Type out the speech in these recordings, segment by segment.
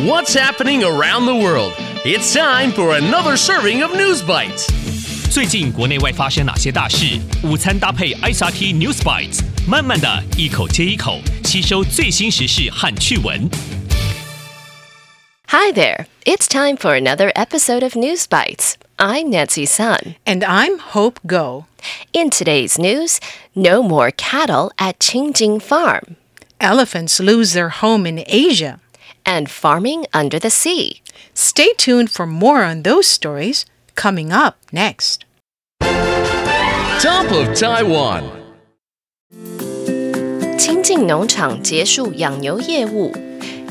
What's happening around the world? It's time for another serving of News Bites. 最近国内外发生哪些大事？午餐搭配 ICRT News Bites，慢慢的一口接一口吸收最新时事和趣闻。Hi there, it's time for another episode of News Bites. I'm Nancy Sun. And I'm Hope Ngo. In today's news, no more cattle at Qingjing Farm. Elephants lose their home in Asia and farming under the sea. Stay tuned for more on those stories coming up next. Top of Taiwan. 清境农场结束养牛业务，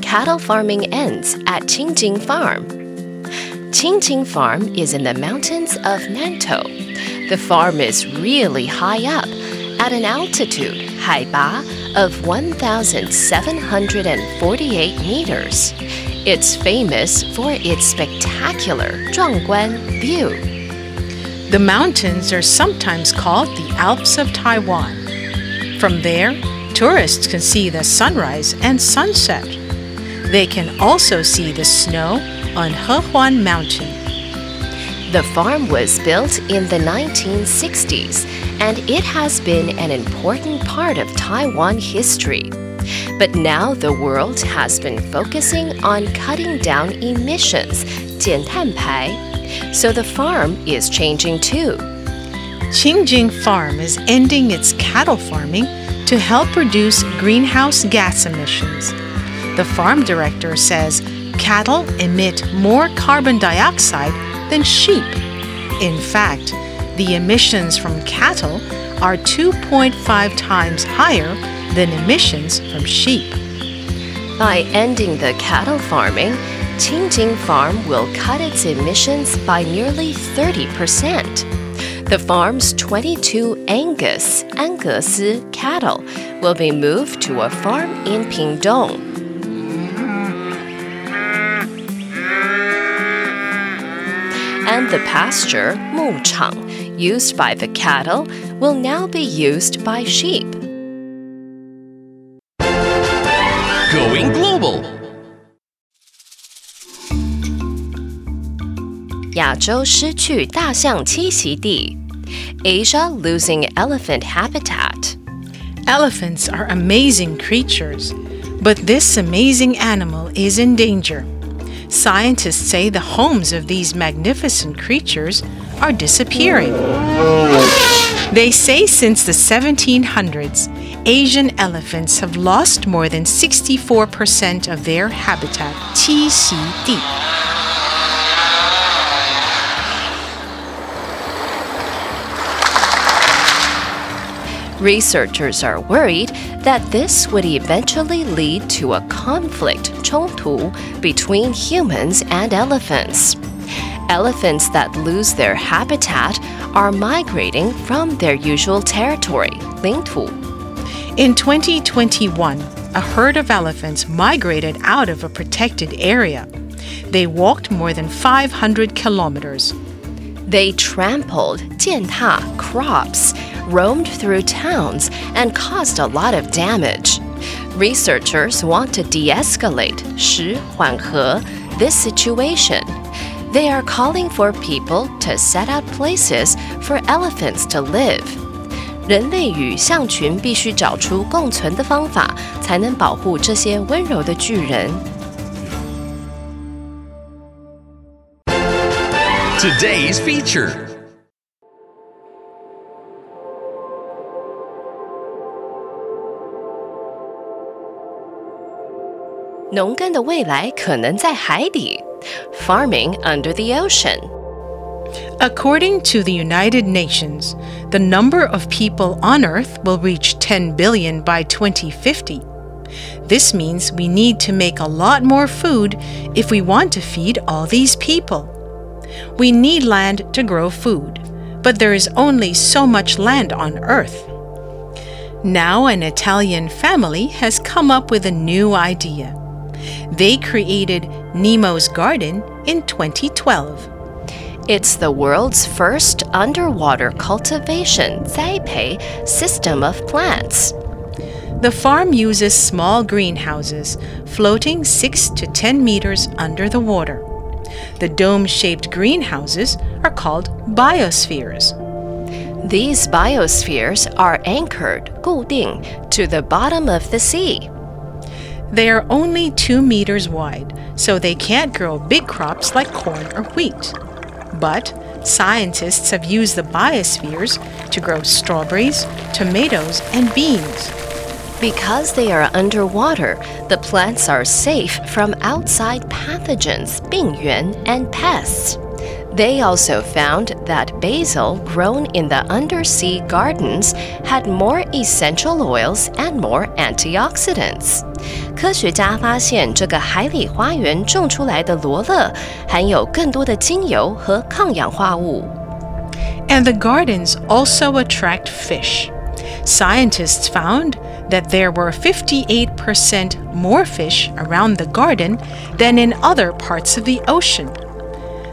cattle farming ends at Qingjing Farm. Qingjing Farm is in the mountains of Nantou. The farm is really high up, at an altitude 海拔 of 1,748 meters. It's famous for its spectacular 壮观 view. The mountains are sometimes called the Alps of Taiwan. From there, tourists can see the sunrise and sunset. They can also see the snow on Hehuan Mountain. The farm was built in the 1960s and it has been an important part of Taiwan history. But now the world has been focusing on cutting down emissions, 减碳排, so the farm is changing too. Qingjing Farm is ending its cattle farming to help reduce greenhouse gas emissions. The farm director says cattle emit more carbon dioxide than sheep. In fact, the emissions from cattle are 2.5 times higher than emissions from sheep. By ending the cattle farming, Qingjing Farm will cut its emissions by nearly 30%. The farm's 22 Angus Angus cattle will be moved to a farm in Pingtung. And the pasture, 牧场, used by the cattle will now be used by sheep. Going global. 亚洲失去大象栖息地，Asia losing elephant habitat. Elephants are amazing creatures, but this amazing animal is in danger. Scientists say the homes of these magnificent creatures are disappearing. They say since the 1700s, Asian elephants have lost more than 64% of their habitat, 栖息地. Researchers are worried that this would eventually lead to a conflict 冲突 between humans and elephants. Elephants that lose their habitat are migrating from their usual territory, 领土. In 2021, a herd of elephants migrated out of a protected area. They walked more than 500 kilometers. They trampled 践踏 crops, roamed through towns, and caused a lot of damage. Researchers want to de-escalate 使缓和 this situation. They are calling for people to set out places for elephants to live. 人类与象群必须找出共存的方法，才能保护这些温柔的巨人。 Today's feature. 农耕的未来可能在海底，farming under the ocean。 According to the United Nations, the number of people on Earth will reach 10 billion by 2050. This means we need to make a lot more food if we want to feed all these people. We need land to grow food, but there is only so much land on Earth. Now, an Italian family has come up with a new idea. They created Nemo's Garden in 2012. It's the world's first underwater cultivation Zaipei system of plants. The farm uses small greenhouses floating 6 to 10 meters under the water. The dome shaped greenhouses are called biospheres. These biospheres are anchored 固定, to the bottom of the sea. They are only 2 meters wide, so they can't grow big crops like corn or wheat. But scientists have used the biospheres to grow strawberries, tomatoes, and beans. Because they are underwater, the plants are safe from outside pathogens, 病原, and pests. They also found that basil grown in the undersea gardens had more essential oils and more antioxidants. 科学家发现，这个海里花园种出来的罗勒含有更多的精油和抗氧化物。And the gardens also attract fish. Scientists found that there were 58% more fish around the garden than in other parts of the ocean.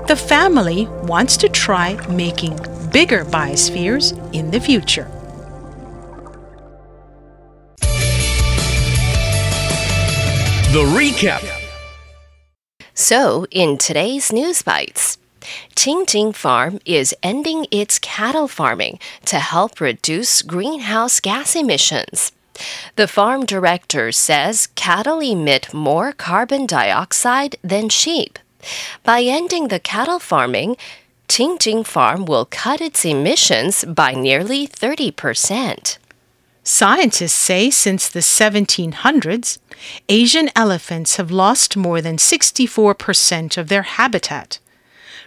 The family wants to try making bigger biospheres in the future. The recap. So, in today's News Bites, Qingjing Farm is ending its cattle farming to help reduce greenhouse gas emissions. The farm director says cattle emit more carbon dioxide than sheep. By ending the cattle farming, Qingjing Farm will cut its emissions by nearly 30%. Scientists say since the 1700s, Asian elephants have lost more than 64% of their habitat.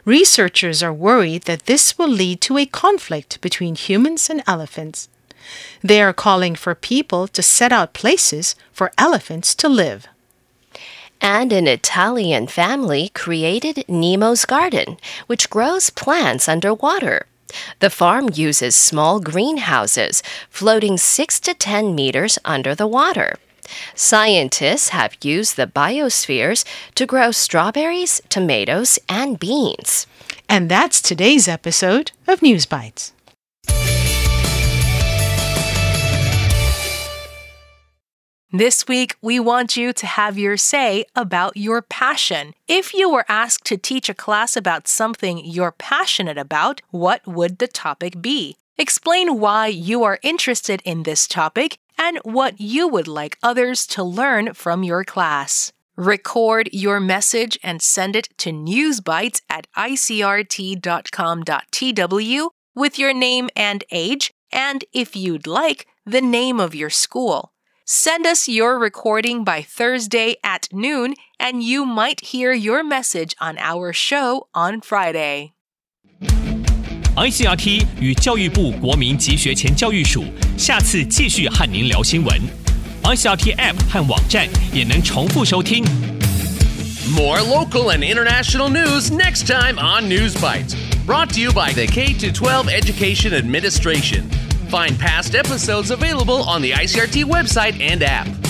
Researchers are worried that this will lead to a conflict between humans and elephants. They are calling for people to set out places for elephants to live. And an Italian family created Nemo's Garden, which grows plants underwater. The farm uses small greenhouses floating 6 to 10 meters under the water. Scientists have used the biospheres to grow strawberries, tomatoes, and beans. And that's today's episode of News Bites. This week, we want you to have your say about your passion. If you were asked to teach a class about something you're passionate about, what would the topic be? Explain why you are interested in this topic and what you would like others to learn from your class. Record your message and send it to newsbites at icrt.com.tw with your name and age, and if you'd like, the name of your school. Send us your recording by Thursday at noon, and you might hear your message on our show on Friday. ICRT 与教育部国民及学前教育署下次继续和您聊新闻。ICRT App 和网站也能重复收听。 More local and international news next time on News Bites. Brought to you by the K 12 Education Administration. Find past episodes available on the ICRT website and app.